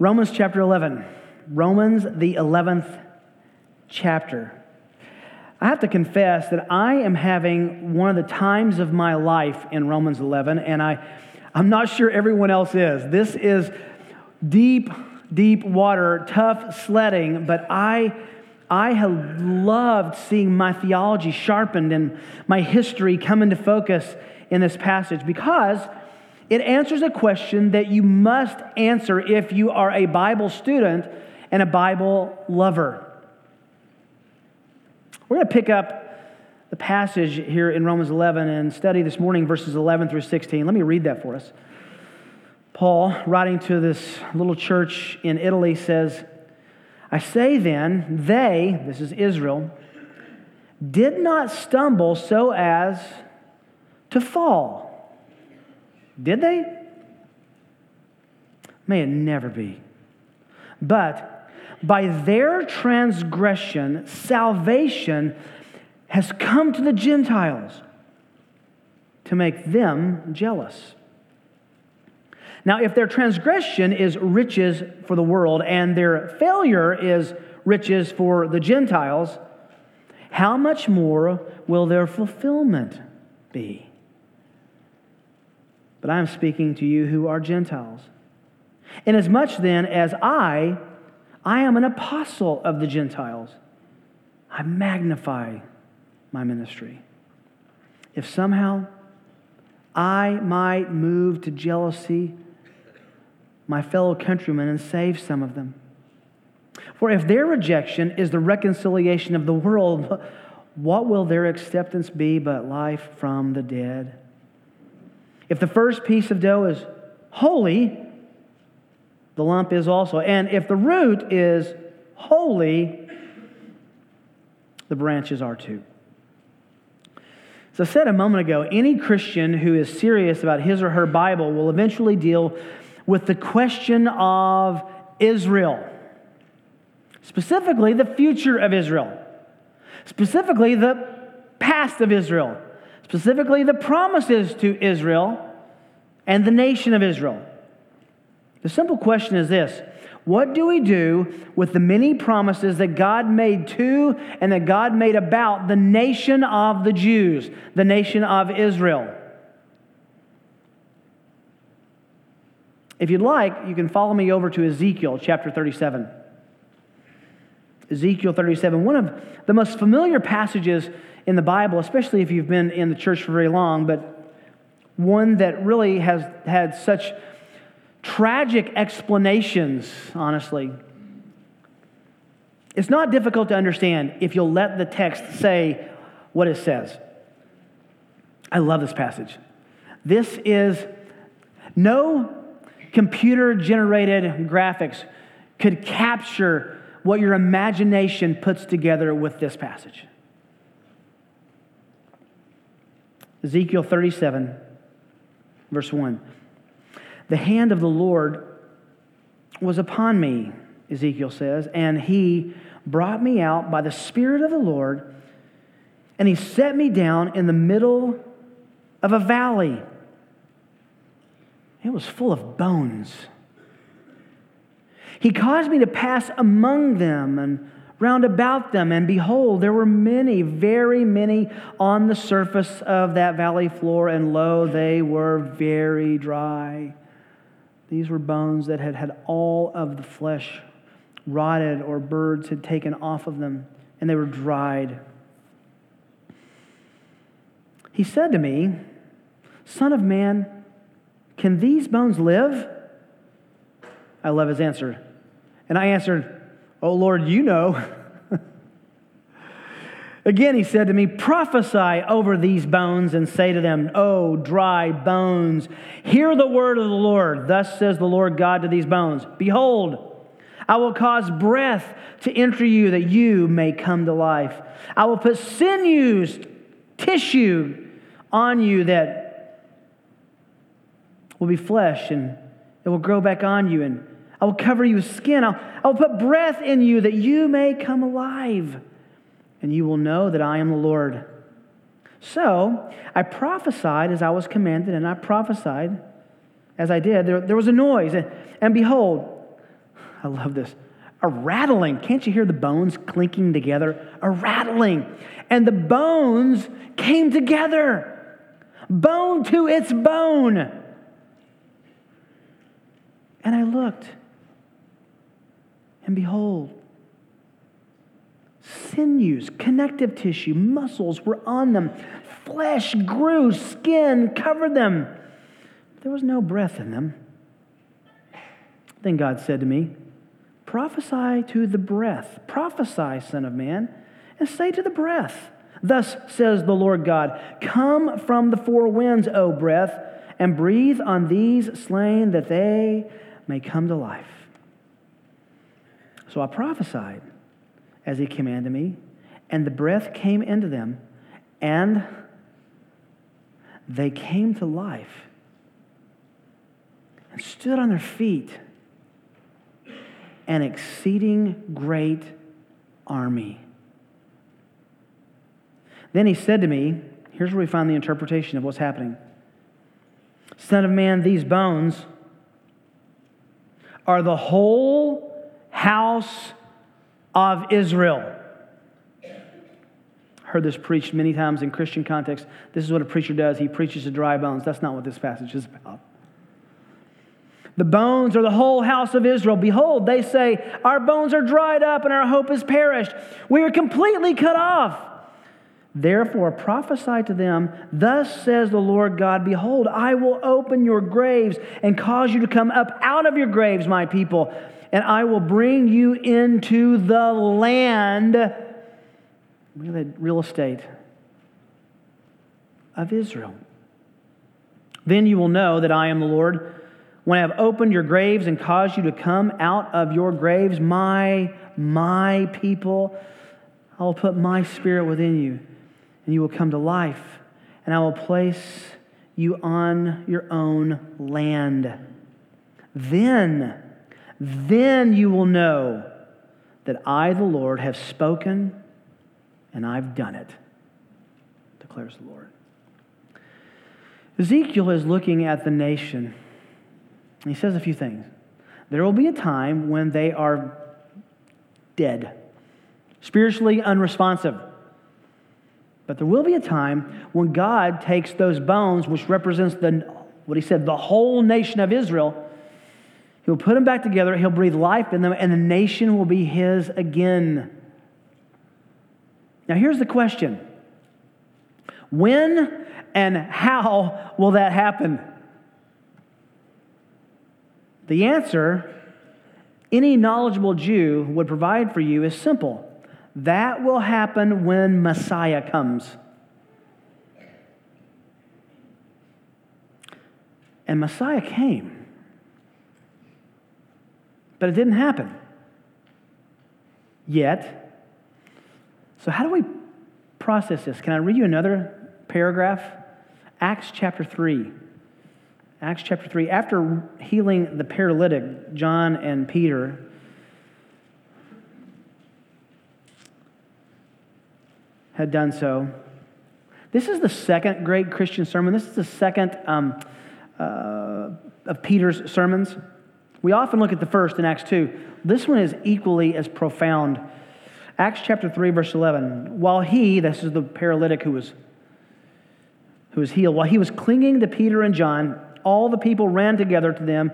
Romans chapter 11. Romans, the 11th chapter. I have to confess that I am having one of the times of my life in Romans 11, and I, I'm not sure everyone else is. This is deep, deep water, tough sledding, but I, I have loved seeing my theology sharpened and my history come into focus in this passage because it answers a question that you must answer if you are a Bible student and a Bible lover. We're going to pick up the passage here in Romans 11 and study this morning verses 11 through 16. Let me read that for us. Paul, writing to this little church in Italy, says, I say then, they, this is Israel, did not stumble so as to fall. Did they? May it never be. But by their transgression, salvation has come to the Gentiles to make them jealous. Now, if their transgression is riches for the world and their failure is riches for the Gentiles, how much more will their fulfillment be? But I am speaking to you who are Gentiles. Inasmuch then as I, I am an apostle of the Gentiles, I magnify my ministry. If somehow I might move to jealousy my fellow countrymen and save some of them. For if their rejection is the reconciliation of the world, what will their acceptance be but life from the dead? If the first piece of dough is holy, the lump is also. And if the root is holy, the branches are too. As I said a moment ago, any Christian who is serious about his or her Bible will eventually deal with the question of Israel, specifically the future of Israel, specifically the past of Israel specifically the promises to Israel and the nation of Israel. The simple question is this What do we do with the many promises that God made to and that God made about the nation of the Jews, the nation of Israel? If you'd like, you can follow me over to Ezekiel chapter 37. Ezekiel 37, one of the most familiar passages in the Bible, especially if you've been in the church for very long, but one that really has had such tragic explanations, honestly. It's not difficult to understand if you'll let the text say what it says. I love this passage. This is no computer generated graphics could capture what your imagination puts together with this passage. Ezekiel 37, verse 1. The hand of the Lord was upon me, Ezekiel says, and he brought me out by the Spirit of the Lord, and he set me down in the middle of a valley. It was full of bones. He caused me to pass among them, and round about them, and behold, there were many, very many on the surface of that valley floor, and lo, they were very dry. These were bones that had had all of the flesh rotted or birds had taken off of them, and they were dried. He said to me, Son of man, can these bones live? I love his answer. And I answered, Oh Lord, you know. Again, he said to me, Prophesy over these bones and say to them, O dry bones, hear the word of the Lord. Thus says the Lord God to these bones Behold, I will cause breath to enter you that you may come to life. I will put sinews, tissue on you that will be flesh and it will grow back on you and I will cover you with skin. I'll, I will put breath in you that you may come alive, and you will know that I am the Lord. So I prophesied as I was commanded, and I prophesied as I did. There, there was a noise, and, and behold, I love this. A rattling. Can't you hear the bones clinking together? A rattling. And the bones came together, bone to its bone. And I looked, and behold, sinews, connective tissue, muscles were on them. Flesh grew, skin covered them. There was no breath in them. Then God said to me, Prophesy to the breath. Prophesy, Son of Man, and say to the breath, Thus says the Lord God, Come from the four winds, O breath, and breathe on these slain that they may come to life. So I prophesied as he commanded me, and the breath came into them, and they came to life and stood on their feet, an exceeding great army. Then he said to me, Here's where we find the interpretation of what's happening. Son of man, these bones are the whole house of Israel. Heard this preached many times in Christian context. This is what a preacher does. He preaches to dry bones. That's not what this passage is about. The bones are the whole house of Israel. Behold, they say, Our bones are dried up and our hope is perished. We are completely cut off. Therefore, prophesy to them, Thus says the Lord God, Behold, I will open your graves and cause you to come up out of your graves, my people and I will bring you into the land, real estate of Israel. Then you will know that I am the Lord when I have opened your graves and caused you to come out of your graves, my, my people. I will put my spirit within you, and you will come to life, and I will place you on your own land. Then then you will know that I, the Lord, have spoken and I've done it, declares the Lord. Ezekiel is looking at the nation. He says a few things. There will be a time when they are dead, spiritually unresponsive. But there will be a time when God takes those bones, which represents the, what he said, the whole nation of Israel, He'll put them back together, he'll breathe life in them, and the nation will be his again. Now, here's the question When and how will that happen? The answer any knowledgeable Jew would provide for you is simple that will happen when Messiah comes. And Messiah came. But it didn't happen yet. So, how do we process this? Can I read you another paragraph? Acts chapter 3. Acts chapter 3. After healing the paralytic, John and Peter had done so. This is the second great Christian sermon. This is the second um, uh, of Peter's sermons. We often look at the first in Acts 2. This one is equally as profound. Acts chapter 3, verse 11. While he, this is the paralytic who was, who was healed, while he was clinging to Peter and John, all the people ran together to them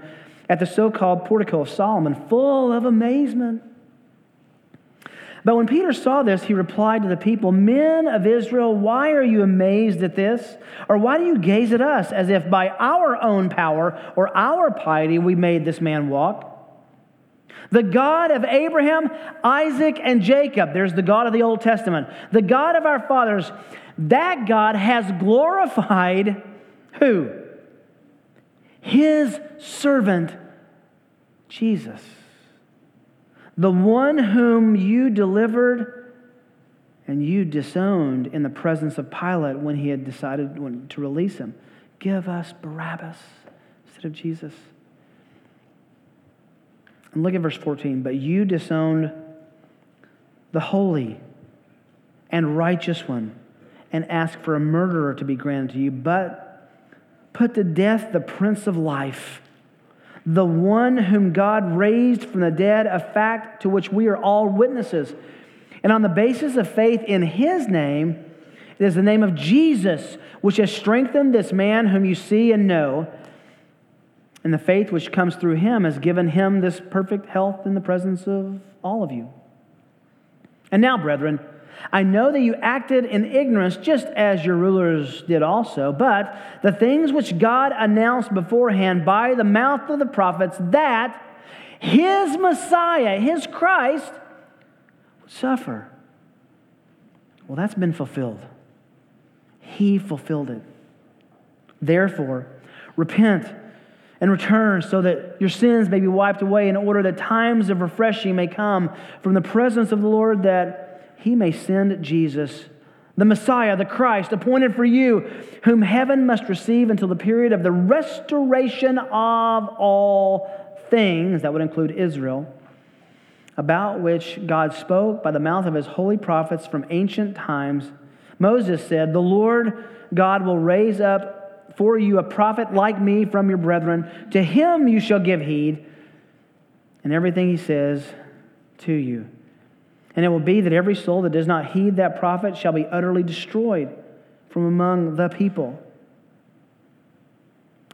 at the so called portico of Solomon, full of amazement. But when Peter saw this, he replied to the people, Men of Israel, why are you amazed at this? Or why do you gaze at us as if by our own power or our piety we made this man walk? The God of Abraham, Isaac, and Jacob, there's the God of the Old Testament, the God of our fathers, that God has glorified who? His servant, Jesus the one whom you delivered and you disowned in the presence of Pilate when he had decided to release him. Give us Barabbas instead of Jesus. And look at verse 14. But you disowned the holy and righteous one and asked for a murderer to be granted to you, but put to death the prince of life the one whom God raised from the dead, a fact to which we are all witnesses. And on the basis of faith in his name, it is the name of Jesus which has strengthened this man whom you see and know. And the faith which comes through him has given him this perfect health in the presence of all of you. And now, brethren, I know that you acted in ignorance just as your rulers did also, but the things which God announced beforehand by the mouth of the prophets that his Messiah, his Christ, would suffer. Well, that's been fulfilled. He fulfilled it. Therefore, repent and return so that your sins may be wiped away in order that times of refreshing may come from the presence of the Lord that he may send Jesus, the Messiah, the Christ, appointed for you, whom heaven must receive until the period of the restoration of all things, that would include Israel, about which God spoke by the mouth of his holy prophets from ancient times. Moses said, The Lord God will raise up for you a prophet like me from your brethren. To him you shall give heed, and everything he says to you. And it will be that every soul that does not heed that prophet shall be utterly destroyed from among the people.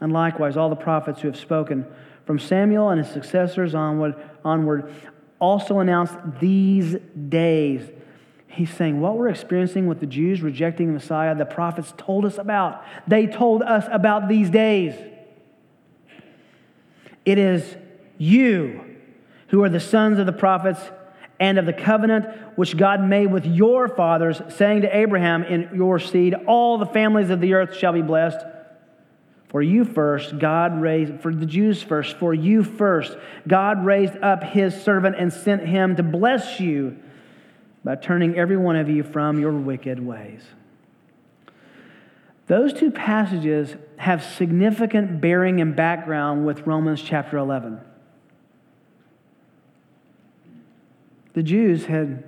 And likewise, all the prophets who have spoken from Samuel and his successors onward, onward also announced these days He's saying what we're experiencing with the Jews rejecting the Messiah, the prophets told us about. They told us about these days. It is you who are the sons of the prophets and of the covenant which God made with your fathers, saying to Abraham, In your seed, all the families of the earth shall be blessed. For you first, God raised, for the Jews first, for you first, God raised up his servant and sent him to bless you by turning every one of you from your wicked ways. Those two passages have significant bearing and background with Romans chapter 11. The Jews had,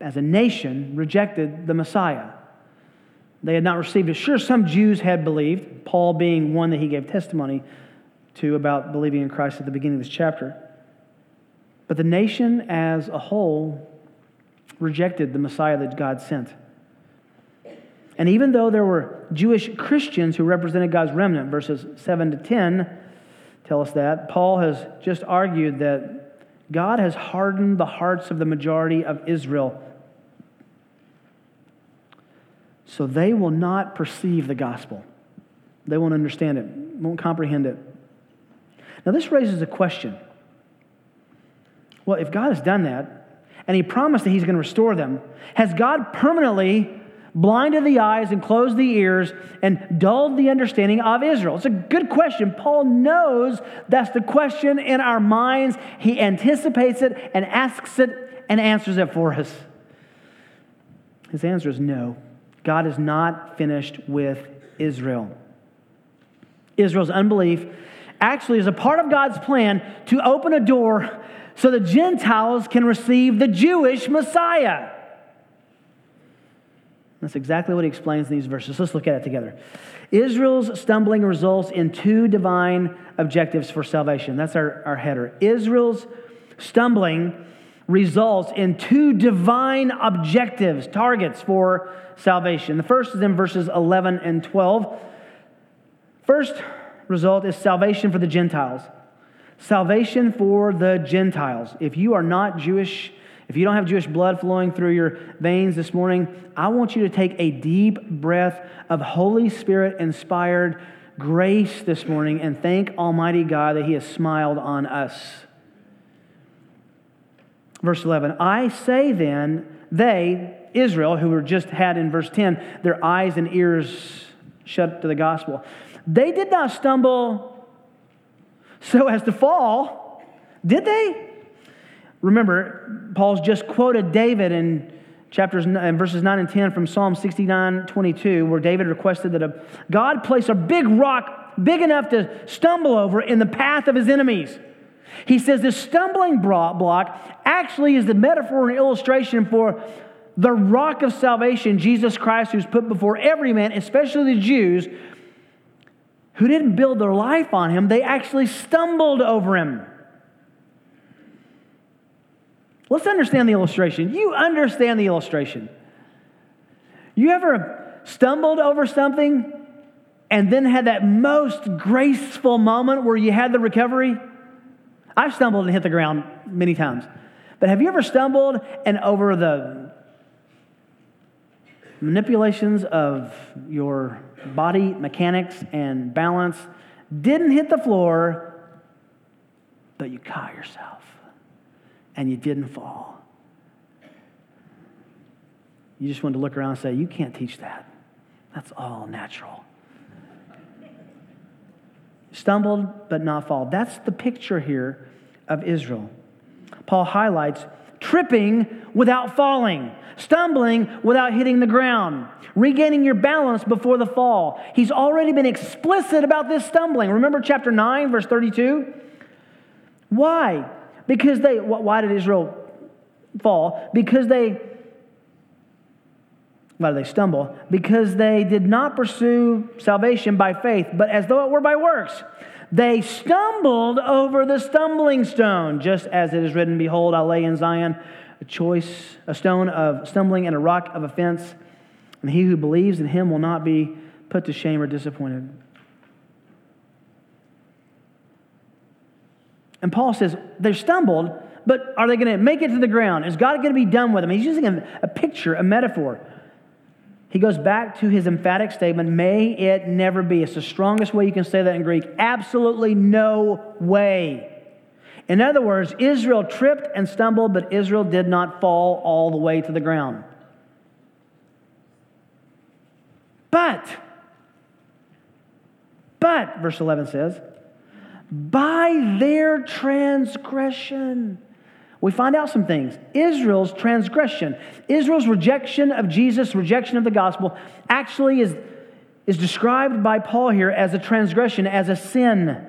as a nation, rejected the Messiah. They had not received it. Sure, some Jews had believed, Paul being one that he gave testimony to about believing in Christ at the beginning of this chapter. But the nation as a whole rejected the Messiah that God sent. And even though there were Jewish Christians who represented God's remnant, verses 7 to 10 tell us that, Paul has just argued that God has hardened the hearts of the majority of Israel. So they will not perceive the gospel. They won't understand it, won't comprehend it. Now, this raises a question. Well, if God has done that, and he promised that he's going to restore them, has God permanently blinded the eyes and closed the ears and dulled the understanding of Israel? It's a good question. Paul knows that's the question in our minds. He anticipates it and asks it and answers it for us. His answer is no. God is not finished with Israel. Israel's unbelief actually is a part of God's plan to open a door so the Gentiles can receive the Jewish Messiah. That's exactly what he explains in these verses. Let's look at it together. Israel's stumbling results in two divine objectives for salvation. That's our, our header. Israel's stumbling results in two divine objectives, targets for salvation. The first is in verses 11 and 12. First result is salvation for the Gentiles salvation for the Gentiles. If you are not Jewish, if you don't have Jewish blood flowing through your veins this morning, I want you to take a deep breath of Holy Spirit inspired grace this morning and thank Almighty God that He has smiled on us. Verse 11 I say then, they, Israel, who were just had in verse 10, their eyes and ears shut to the gospel, they did not stumble so as to fall. Did they? Remember, Paul's just quoted David in chapters in verses 9 and 10 from Psalm 69 22, where David requested that a, God place a big rock big enough to stumble over in the path of his enemies. He says this stumbling block actually is the metaphor and illustration for the rock of salvation, Jesus Christ, who's put before every man, especially the Jews, who didn't build their life on him, they actually stumbled over him. Let's understand the illustration. You understand the illustration. You ever stumbled over something and then had that most graceful moment where you had the recovery? I've stumbled and hit the ground many times. But have you ever stumbled and over the manipulations of your body mechanics and balance didn't hit the floor, but you caught yourself and you didn't fall? You just wanted to look around and say, You can't teach that. That's all natural. Stumbled but not fall. That's the picture here of Israel. Paul highlights tripping without falling, stumbling without hitting the ground, regaining your balance before the fall. He's already been explicit about this stumbling. Remember chapter 9, verse 32? Why? Because they, why did Israel fall? Because they, why did they stumble? Because they did not pursue salvation by faith, but as though it were by works. They stumbled over the stumbling stone, just as it is written, Behold, I lay in Zion a choice, a stone of stumbling and a rock of offense, and he who believes in him will not be put to shame or disappointed. And Paul says, they've stumbled, but are they going to make it to the ground? Is God going to be done with them? He's using a, a picture, a metaphor. He goes back to his emphatic statement, may it never be. It's the strongest way you can say that in Greek. Absolutely no way. In other words, Israel tripped and stumbled, but Israel did not fall all the way to the ground. But, but, verse 11 says, by their transgression, we find out some things. Israel's transgression, Israel's rejection of Jesus, rejection of the gospel, actually is, is described by Paul here as a transgression, as a sin.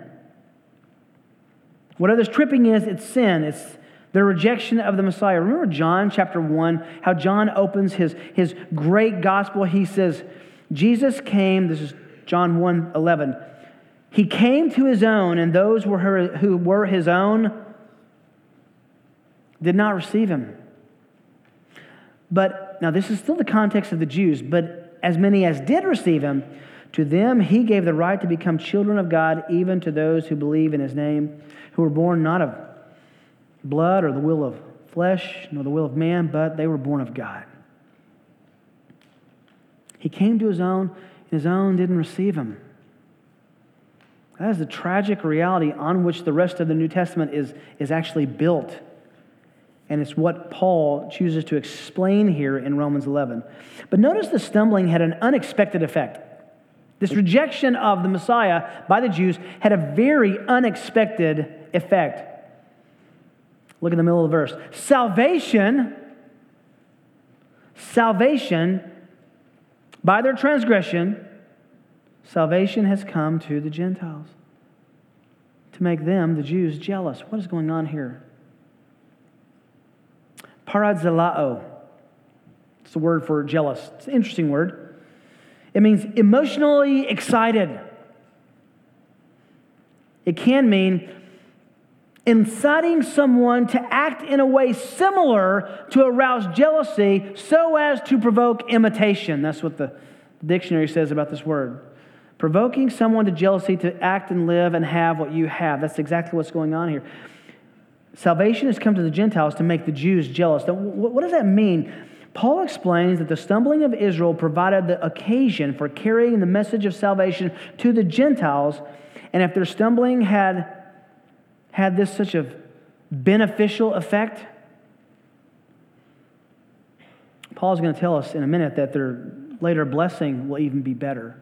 Whatever this tripping is, it's sin. It's the rejection of the Messiah. Remember John chapter 1, how John opens his, his great gospel. He says, Jesus came, this is John 1 11. He came to his own, and those were her, who were his own did not receive him. But now, this is still the context of the Jews, but as many as did receive him, to them he gave the right to become children of God, even to those who believe in his name, who were born not of blood or the will of flesh, nor the will of man, but they were born of God. He came to his own, and his own didn't receive him. That is the tragic reality on which the rest of the New Testament is, is actually built. And it's what Paul chooses to explain here in Romans 11. But notice the stumbling had an unexpected effect. This rejection of the Messiah by the Jews had a very unexpected effect. Look in the middle of the verse. Salvation, salvation, by their transgression, salvation has come to the Gentiles to make them, the Jews, jealous. What is going on here? Parazeloo. It's the word for jealous. It's an interesting word. It means emotionally excited. It can mean inciting someone to act in a way similar to arouse jealousy so as to provoke imitation. That's what the dictionary says about this word. Provoking someone to jealousy to act and live and have what you have. That's exactly what's going on here. Salvation has come to the Gentiles to make the Jews jealous. Now, what does that mean? Paul explains that the stumbling of Israel provided the occasion for carrying the message of salvation to the Gentiles, and if their stumbling had had this such a beneficial effect, Paul is going to tell us in a minute that their later blessing will even be better.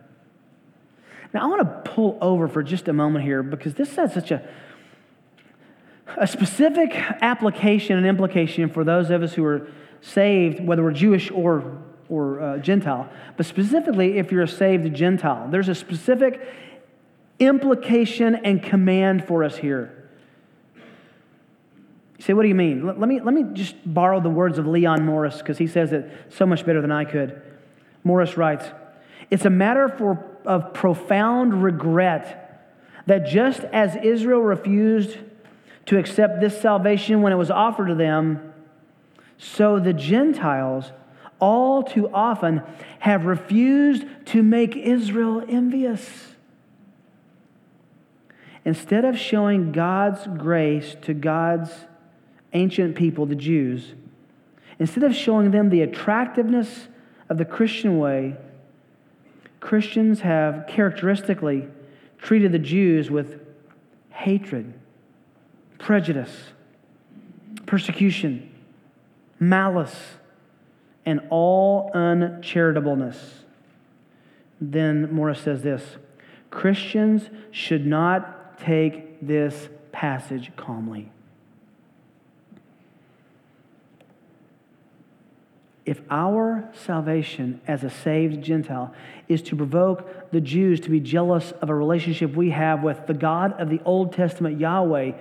Now, I want to pull over for just a moment here because this has such a a specific application and implication for those of us who are saved, whether we're Jewish or, or uh, Gentile, but specifically if you're a saved Gentile. There's a specific implication and command for us here. You say, what do you mean? Let, me, let me just borrow the words of Leon Morris because he says it so much better than I could. Morris writes, It's a matter for of profound regret that just as Israel refused to accept this salvation when it was offered to them, so the Gentiles all too often have refused to make Israel envious. Instead of showing God's grace to God's ancient people, the Jews, instead of showing them the attractiveness of the Christian way, Christians have characteristically treated the Jews with hatred, prejudice, persecution, malice, and all uncharitableness. Then Morris says this Christians should not take this passage calmly. If our salvation as a saved Gentile is to provoke the Jews to be jealous of a relationship we have with the God of the Old Testament Yahweh,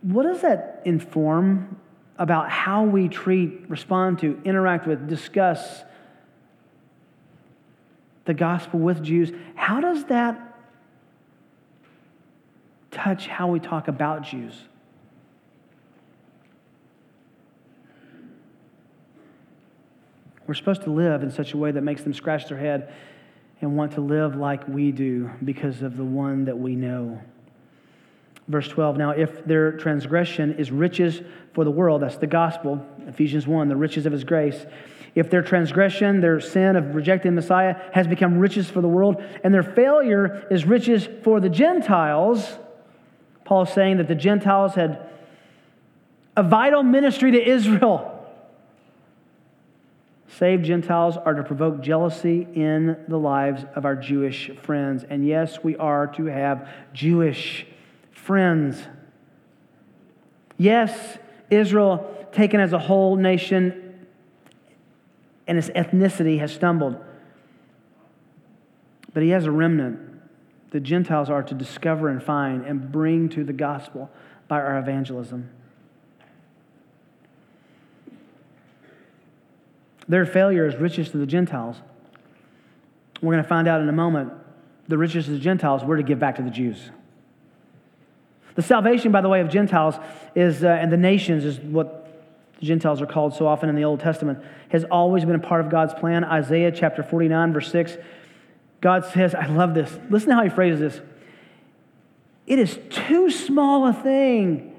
what does that inform about how we treat, respond to, interact with, discuss the gospel with Jews? How does that touch how we talk about Jews? We're supposed to live in such a way that makes them scratch their head and want to live like we do because of the one that we know. Verse 12 Now, if their transgression is riches for the world, that's the gospel, Ephesians 1, the riches of his grace. If their transgression, their sin of rejecting Messiah, has become riches for the world, and their failure is riches for the Gentiles, Paul is saying that the Gentiles had a vital ministry to Israel. Saved Gentiles are to provoke jealousy in the lives of our Jewish friends. And yes, we are to have Jewish friends. Yes, Israel, taken as a whole nation and its ethnicity, has stumbled. But he has a remnant. The Gentiles are to discover and find and bring to the gospel by our evangelism. Their failure is riches to the Gentiles. We're going to find out in a moment the riches of the Gentiles were to give back to the Jews. The salvation, by the way, of Gentiles is, uh, and the nations is what the Gentiles are called so often in the Old Testament, has always been a part of God's plan. Isaiah chapter 49, verse 6, God says, I love this. Listen to how he phrases this. It is too small a thing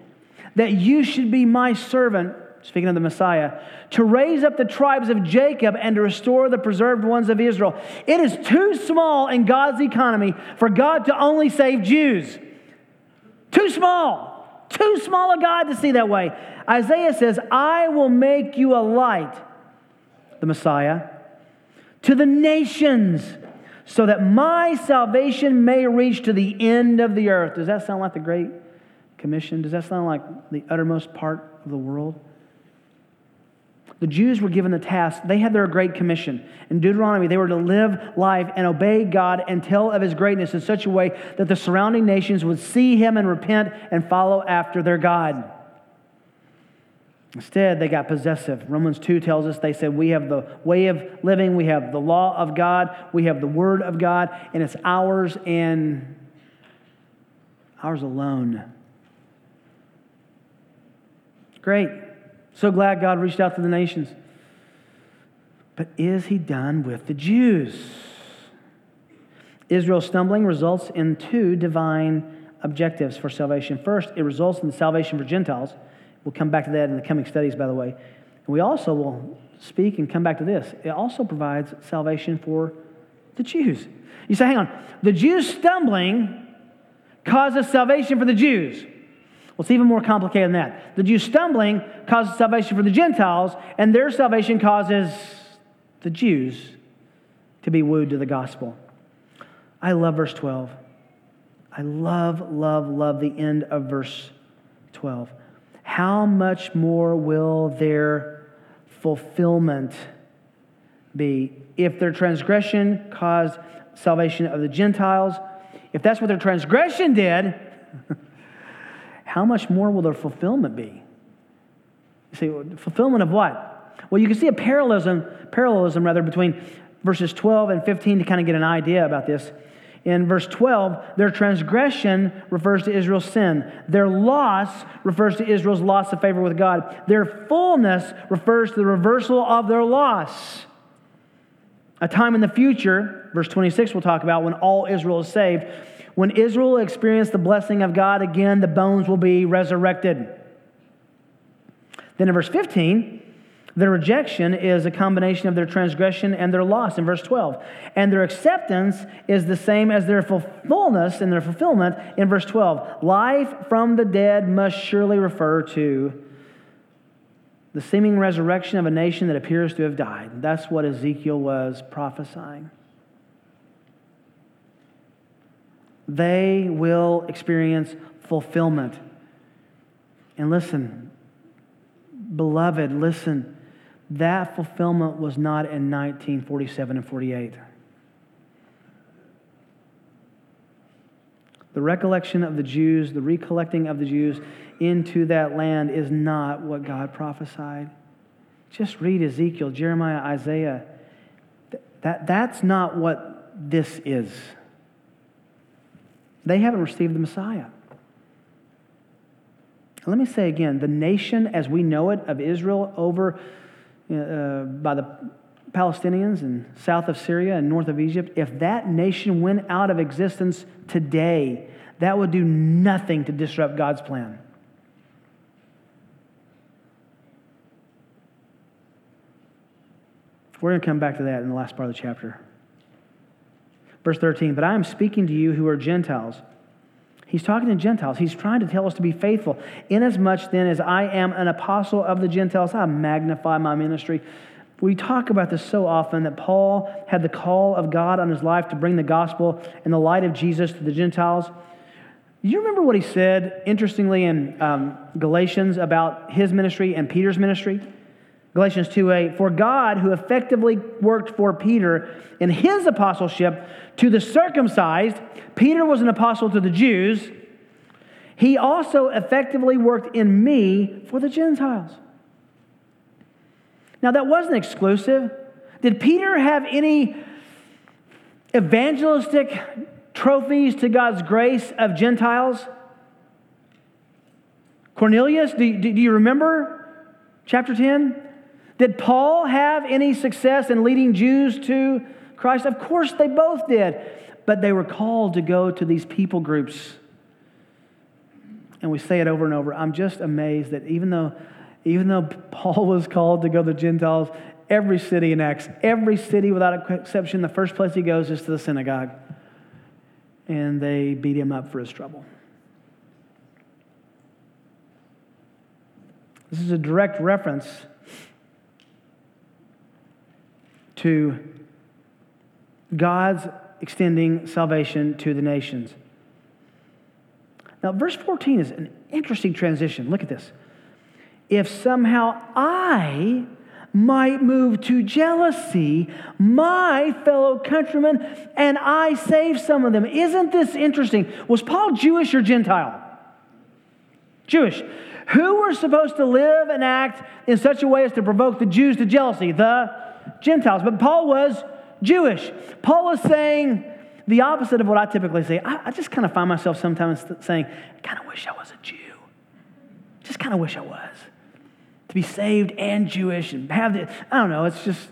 that you should be my servant speaking of the Messiah, to raise up the tribes of Jacob and to restore the preserved ones of Israel. It is too small in God's economy for God to only save Jews. Too small. Too small a God to see that way. Isaiah says, I will make you a light, the Messiah, to the nations so that my salvation may reach to the end of the earth. Does that sound like the Great Commission? Does that sound like the uttermost part of the world? The Jews were given the task, they had their great commission. In Deuteronomy, they were to live life and obey God and tell of his greatness in such a way that the surrounding nations would see him and repent and follow after their God. Instead, they got possessive. Romans 2 tells us they said, We have the way of living, we have the law of God, we have the word of God, and it's ours and ours alone. Great. So glad God reached out to the nations. But is he done with the Jews? Israel's stumbling results in two divine objectives for salvation. First, it results in the salvation for Gentiles. We'll come back to that in the coming studies, by the way. And we also will speak and come back to this. It also provides salvation for the Jews. You say, hang on, the Jews stumbling causes salvation for the Jews. Well, it's even more complicated than that. The Jews stumbling causes salvation for the Gentiles, and their salvation causes the Jews to be wooed to the gospel. I love verse 12. I love, love, love the end of verse 12. How much more will their fulfillment be? If their transgression caused salvation of the Gentiles, if that's what their transgression did, how much more will their fulfillment be? You say, fulfillment of what? Well, you can see a parallelism, parallelism rather, between verses 12 and 15 to kind of get an idea about this. In verse 12, their transgression refers to Israel's sin. Their loss refers to Israel's loss of favor with God. Their fullness refers to the reversal of their loss. A time in the future, verse 26 we'll talk about, when all Israel is saved. When Israel experience the blessing of God again, the bones will be resurrected. Then in verse 15, their rejection is a combination of their transgression and their loss in verse 12. And their acceptance is the same as their fullness and their fulfillment in verse 12. Life from the dead must surely refer to the seeming resurrection of a nation that appears to have died. That's what Ezekiel was prophesying. They will experience fulfillment. And listen, beloved, listen that fulfillment was not in 1947 and 48. The recollection of the Jews, the recollecting of the Jews into that land is not what God prophesied. Just read Ezekiel, Jeremiah, Isaiah. That, that's not what this is. They haven't received the Messiah. Let me say again the nation as we know it of Israel over uh, by the Palestinians and south of Syria and north of Egypt, if that nation went out of existence today, that would do nothing to disrupt God's plan. We're going to come back to that in the last part of the chapter. Verse 13, but I am speaking to you who are Gentiles. He's talking to Gentiles. He's trying to tell us to be faithful. Inasmuch then as I am an apostle of the Gentiles, I magnify my ministry. We talk about this so often that Paul had the call of God on his life to bring the gospel and the light of Jesus to the Gentiles. Do you remember what he said, interestingly, in um, Galatians about his ministry and Peter's ministry? Galatians 2 8, for God, who effectively worked for Peter in his apostleship to the circumcised, Peter was an apostle to the Jews. He also effectively worked in me for the Gentiles. Now, that wasn't exclusive. Did Peter have any evangelistic trophies to God's grace of Gentiles? Cornelius, do, do, you remember chapter 10? Did Paul have any success in leading Jews to Christ? Of course they both did. But they were called to go to these people groups. And we say it over and over. I'm just amazed that even though, even though Paul was called to go to the Gentiles, every city in Acts, every city without exception, the first place he goes is to the synagogue. And they beat him up for his trouble. This is a direct reference to God's extending salvation to the nations. Now, verse 14 is an interesting transition. Look at this. If somehow I might move to jealousy my fellow countrymen and I save some of them. Isn't this interesting? Was Paul Jewish or Gentile? Jewish. Who were supposed to live and act in such a way as to provoke the Jews to jealousy? The Gentiles. But Paul was Jewish. Paul is saying the opposite of what I typically say. I, I just kind of find myself sometimes saying, I kind of wish I was a Jew. Just kind of wish I was. To be saved and Jewish and have the, I don't know, it's just,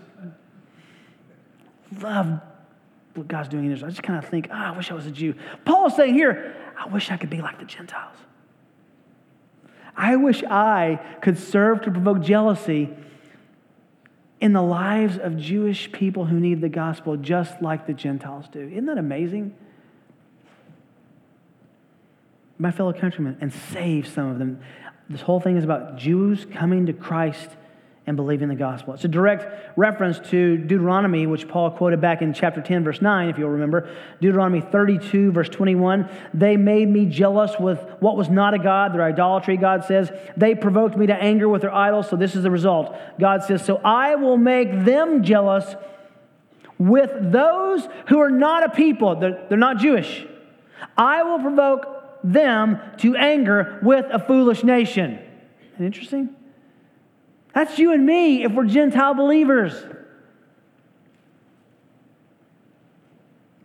love what God's doing in Israel. I just kind of think, oh, I wish I was a Jew. Paul's saying here, I wish I could be like the Gentiles. I wish I could serve to provoke jealousy in the lives of Jewish people who need the gospel just like the Gentiles do. Isn't that amazing? My fellow countrymen, and save some of them. This whole thing is about Jews coming to Christ and believing the gospel. It's a direct reference to Deuteronomy, which Paul quoted back in chapter 10, verse 9, if you'll remember. Deuteronomy 32, verse 21. They made me jealous with what was not a God, their idolatry, God says. They provoked me to anger with their idols, so this is the result. God says, So I will make them jealous with those who are not a people, they're, they're not Jewish. I will provoke them to anger with a foolish nation. Interesting? That's you and me if we're Gentile believers.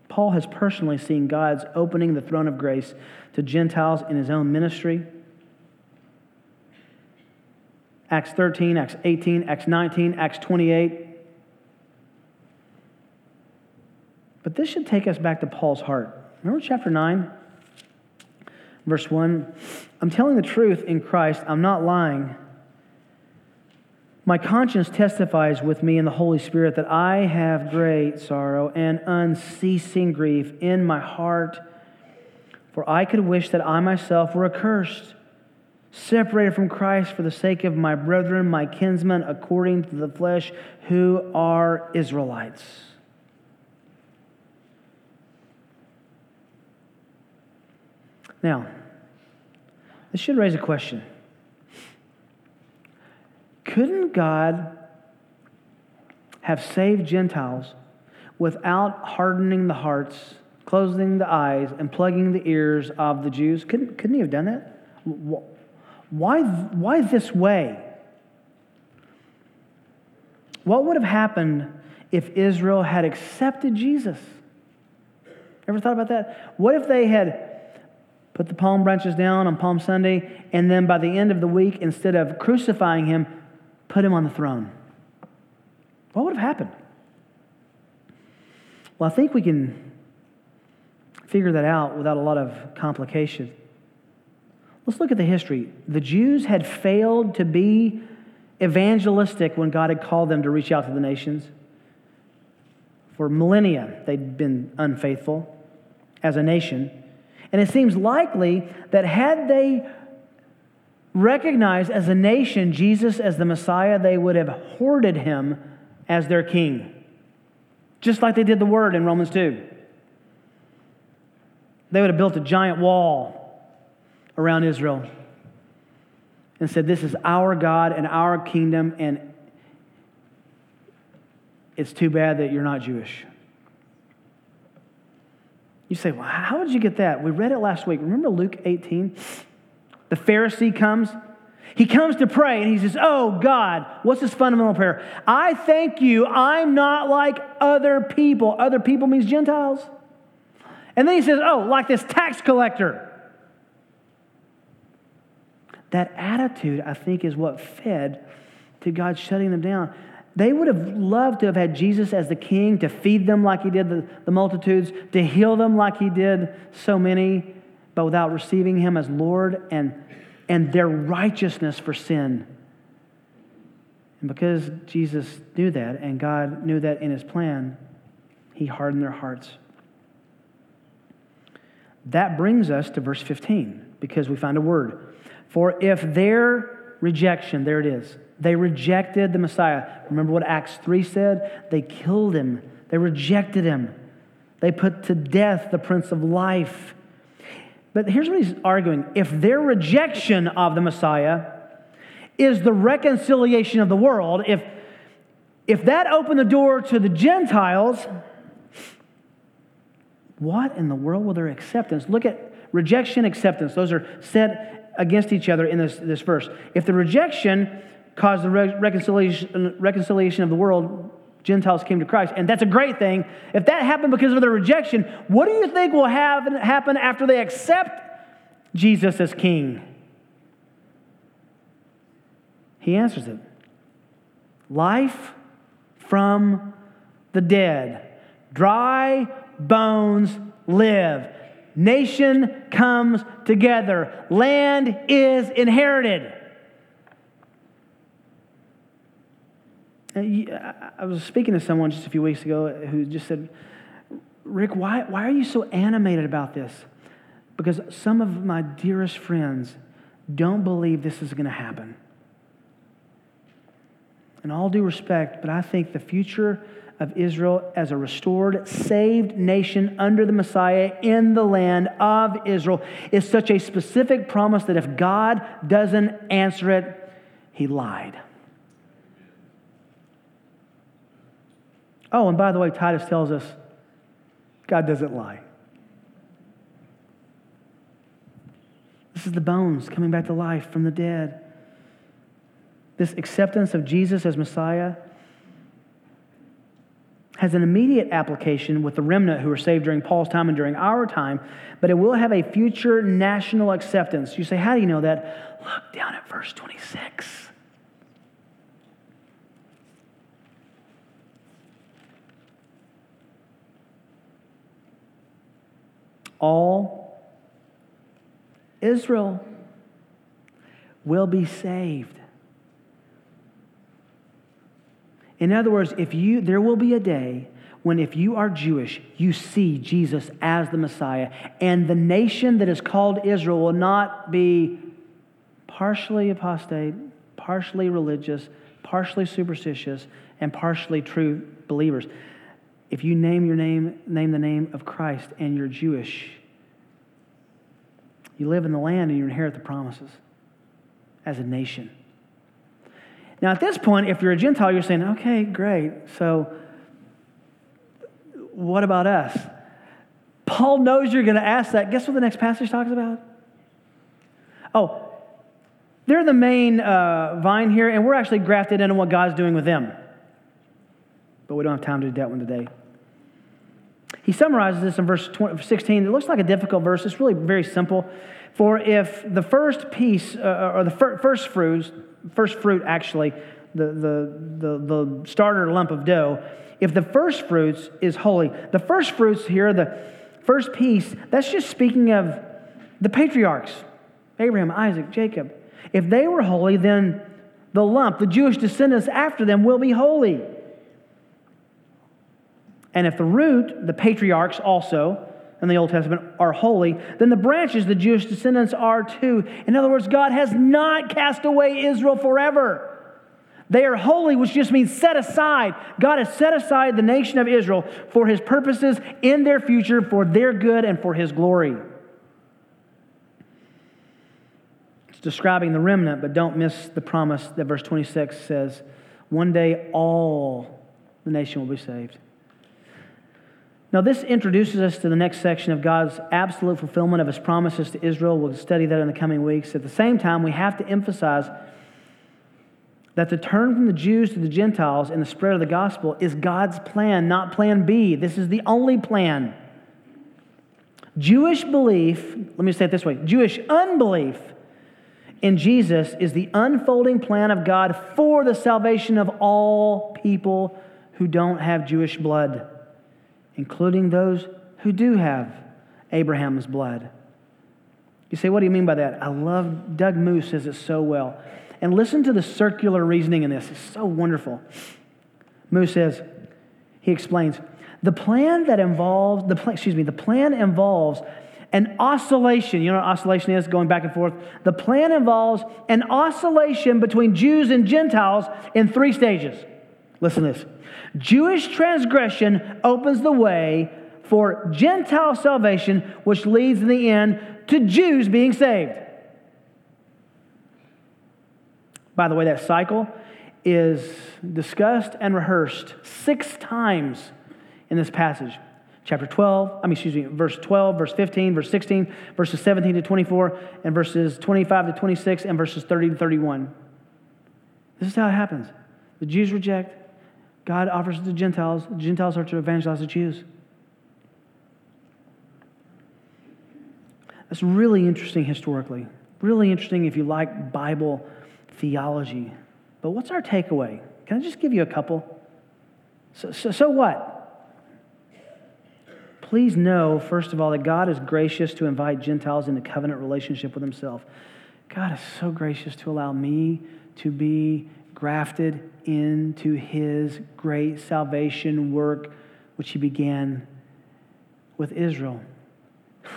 Paul has personally seen God's opening the throne of grace to Gentiles in his own ministry. Acts 13, Acts 18, Acts 19, Acts 28. But this should take us back to Paul's heart. Remember chapter 9, verse 1? I'm telling the truth in Christ, I'm not lying. My conscience testifies with me in the Holy Spirit that I have great sorrow and unceasing grief in my heart. For I could wish that I myself were accursed, separated from Christ for the sake of my brethren, my kinsmen, according to the flesh, who are Israelites. Now, this should raise a question. Couldn't God have saved Gentiles without hardening the hearts, closing the eyes, and plugging the ears of the Jews? Couldn't, couldn't he have done that? Why, why this way? What would have happened if Israel had accepted Jesus? Ever thought about that? What if they had put the palm branches down on Palm Sunday, and then by the end of the week, instead of crucifying him, put him on the throne. What would have happened? Well, I think we can figure that out without a lot of complication. Let's look at the history. The Jews had failed to be evangelistic when God had called them to reach out to the nations. For millennia, they'd been unfaithful as a nation. And it seems likely that had they recognized as a nation Jesus as the Messiah, they would have hoarded him as their king, just like they did the word in Romans 2. They would have built a giant wall around Israel and said, This is our God and our kingdom, and it's too bad that you're not Jewish. You say, well, how did you get that? We read it last week. Remember Luke 18? The Pharisee comes. He comes to pray and he says, Oh God, what's his fundamental prayer? I thank you, I'm not like other people. Other people means Gentiles. And then he says, Oh, like this tax collector. That attitude, I think, is what fed to God shutting them down. They would have loved to have had Jesus as the king, to feed them like he did the, the multitudes, to heal them like he did so many, but without receiving him as Lord and, and their righteousness for sin. And because Jesus knew that and God knew that in his plan, he hardened their hearts. That brings us to verse 15 because we find a word. For if their rejection, there it is, they rejected the Messiah. Remember what Acts 3 said? They killed him, they rejected him, they put to death the Prince of Life. But here's what he's arguing if their rejection of the Messiah is the reconciliation of the world, if, if that opened the door to the Gentiles, what in the world will their acceptance? Look at rejection, acceptance. Those are set against each other in this, this verse. If the rejection caused the reconciliation, reconciliation of the world, Gentiles came to Christ. And that's a great thing. If that happened because of their rejection, what do you think will have, happen after they accept Jesus as king? He answers it life from the dead. Dry bones live. Nation comes together. Land is inherited. Uh, uh, I was speaking to someone just a few weeks ago who just said, Rick, why, why are you so animated about this? Because some of my dearest friends don't believe this is going to happen. In all due respect, but I think the future of Israel as a restored, saved nation under the Messiah in the land of Israel is such a specific promise that if God doesn't answer it, he lied. Oh, and by the way, Titus tells us God doesn't lie. This is the bones coming back to life from the dead. This acceptance of Jesus as Messiah has an immediate application with the remnant who were saved during Paul's time and during our time, but it will have a future national acceptance. You say, How do you know that? Look down at verse 26. All Israel will be saved. In other words, if you there will be a day when if you are Jewish, you see Jesus as the Messiah, and the nation that is called Israel will not be partially apostate, partially religious, partially superstitious, and partially true believers. If you name your name, name the name of Christ and you're Jewish, you live in the land and you inherit the promises as a nation. Now, at this point, if you're a Gentile, you're saying, okay, great. So, what about us? Paul knows you're going to ask that. Guess what the next passage talks about? Oh, they're the main uh, vine here, and we're actually grafted into what God's doing with them. But we don't have time to do that one today. He summarizes this in verse 16. It looks like a difficult verse. It's really very simple. For if the first piece, uh, or the fir- first fruits, first fruit actually, the, the, the, the starter lump of dough, if the first fruits is holy, the first fruits here, the first piece, that's just speaking of the patriarchs Abraham, Isaac, Jacob. If they were holy, then the lump, the Jewish descendants after them, will be holy. And if the root, the patriarchs also, in the Old Testament are holy, then the branches, the Jewish descendants, are too. In other words, God has not cast away Israel forever. They are holy, which just means set aside. God has set aside the nation of Israel for his purposes in their future, for their good, and for his glory. It's describing the remnant, but don't miss the promise that verse 26 says one day all the nation will be saved. Now, this introduces us to the next section of God's absolute fulfillment of his promises to Israel. We'll study that in the coming weeks. At the same time, we have to emphasize that the turn from the Jews to the Gentiles in the spread of the gospel is God's plan, not plan B. This is the only plan. Jewish belief, let me say it this way Jewish unbelief in Jesus is the unfolding plan of God for the salvation of all people who don't have Jewish blood including those who do have Abraham's blood. You say, what do you mean by that? I love, Doug Moo says it so well. And listen to the circular reasoning in this. It's so wonderful. Moo says, he explains, the plan that involves, the excuse me, the plan involves an oscillation. You know what oscillation is? Going back and forth. The plan involves an oscillation between Jews and Gentiles in three stages. Listen to this. Jewish transgression opens the way for Gentile salvation, which leads in the end to Jews being saved. By the way, that cycle is discussed and rehearsed six times in this passage. Chapter 12, I mean, excuse me, verse 12, verse 15, verse 16, verses 17 to 24, and verses 25 to 26, and verses 30 to 31. This is how it happens. The Jews reject, God offers it to Gentiles. The Gentiles are to evangelize the Jews. That's really interesting historically. Really interesting if you like Bible theology. But what's our takeaway? Can I just give you a couple? So, so, so what? Please know, first of all, that God is gracious to invite Gentiles into covenant relationship with Himself. God is so gracious to allow me to be grafted into his great salvation work, which he began with Israel.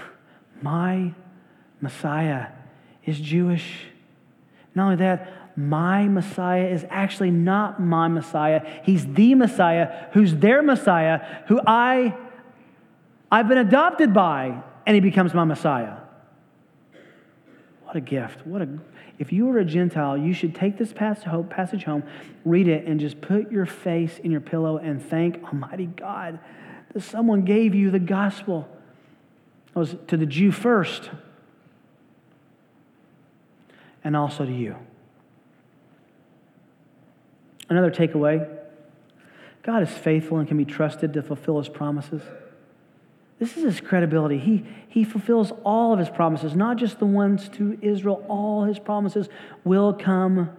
My Messiah is Jewish. Not only that, my Messiah is actually not my Messiah. He's the Messiah who's their Messiah, who I, I've been adopted by, and he becomes my Messiah. What a gift. What a if you are a Gentile, you should take this passage home, read it, and just put your face in your pillow and thank Almighty God that someone gave you the gospel. It was to the Jew first, and also to you. Another takeaway God is faithful and can be trusted to fulfill his promises. This is his credibility. He, he fulfills all of his promises, not just the ones to Israel. All his promises will come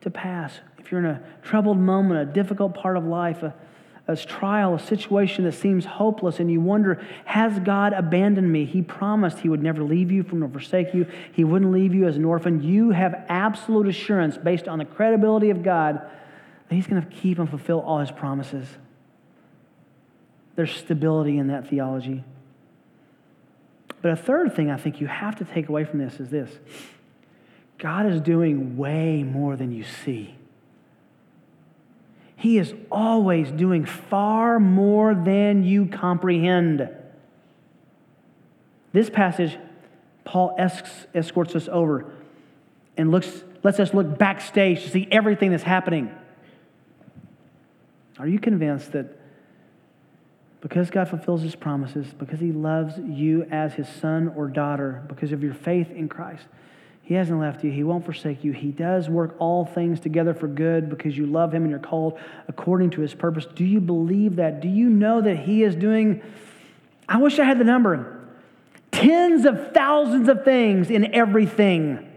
to pass. If you're in a troubled moment, a difficult part of life, a, a trial, a situation that seems hopeless, and you wonder, has God abandoned me? He promised He would never leave you nor forsake you. He wouldn't leave you as an orphan. You have absolute assurance based on the credibility of God that He's going to keep and fulfill all His promises. There's stability in that theology. But a third thing I think you have to take away from this is this God is doing way more than you see. He is always doing far more than you comprehend. This passage, Paul escorts us over and looks, lets us look backstage to see everything that's happening. Are you convinced that because God fulfills his promises, because he loves you as his son or daughter, because of your faith in Christ, he hasn't left you. He won't forsake you. He does work all things together for good because you love him and you're called according to his purpose. Do you believe that? Do you know that he is doing, I wish I had the number, tens of thousands of things in everything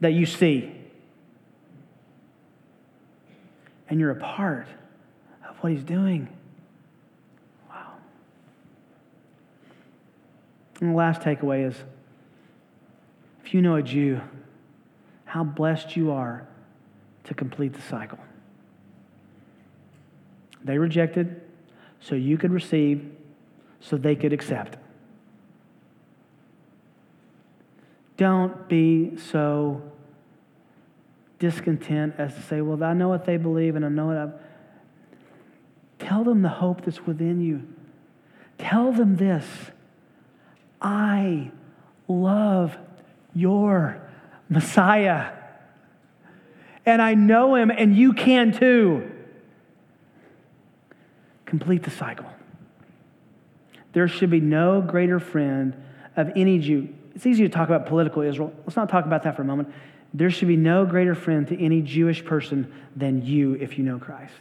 that you see? And you're a part of what he's doing. And the last takeaway is, if you know a Jew, how blessed you are to complete the cycle. They rejected so you could receive, so they could accept. Don't be so discontent as to say, Well, I know what they believe and I know what I've. Tell them the hope that's within you. Tell them this I love your Messiah. And I know him, and you can too. Complete the cycle. There should be no greater friend of any Jew. It's easy to talk about political Israel. Let's not talk about that for a moment. There should be no greater friend to any Jewish person than you if you know Christ.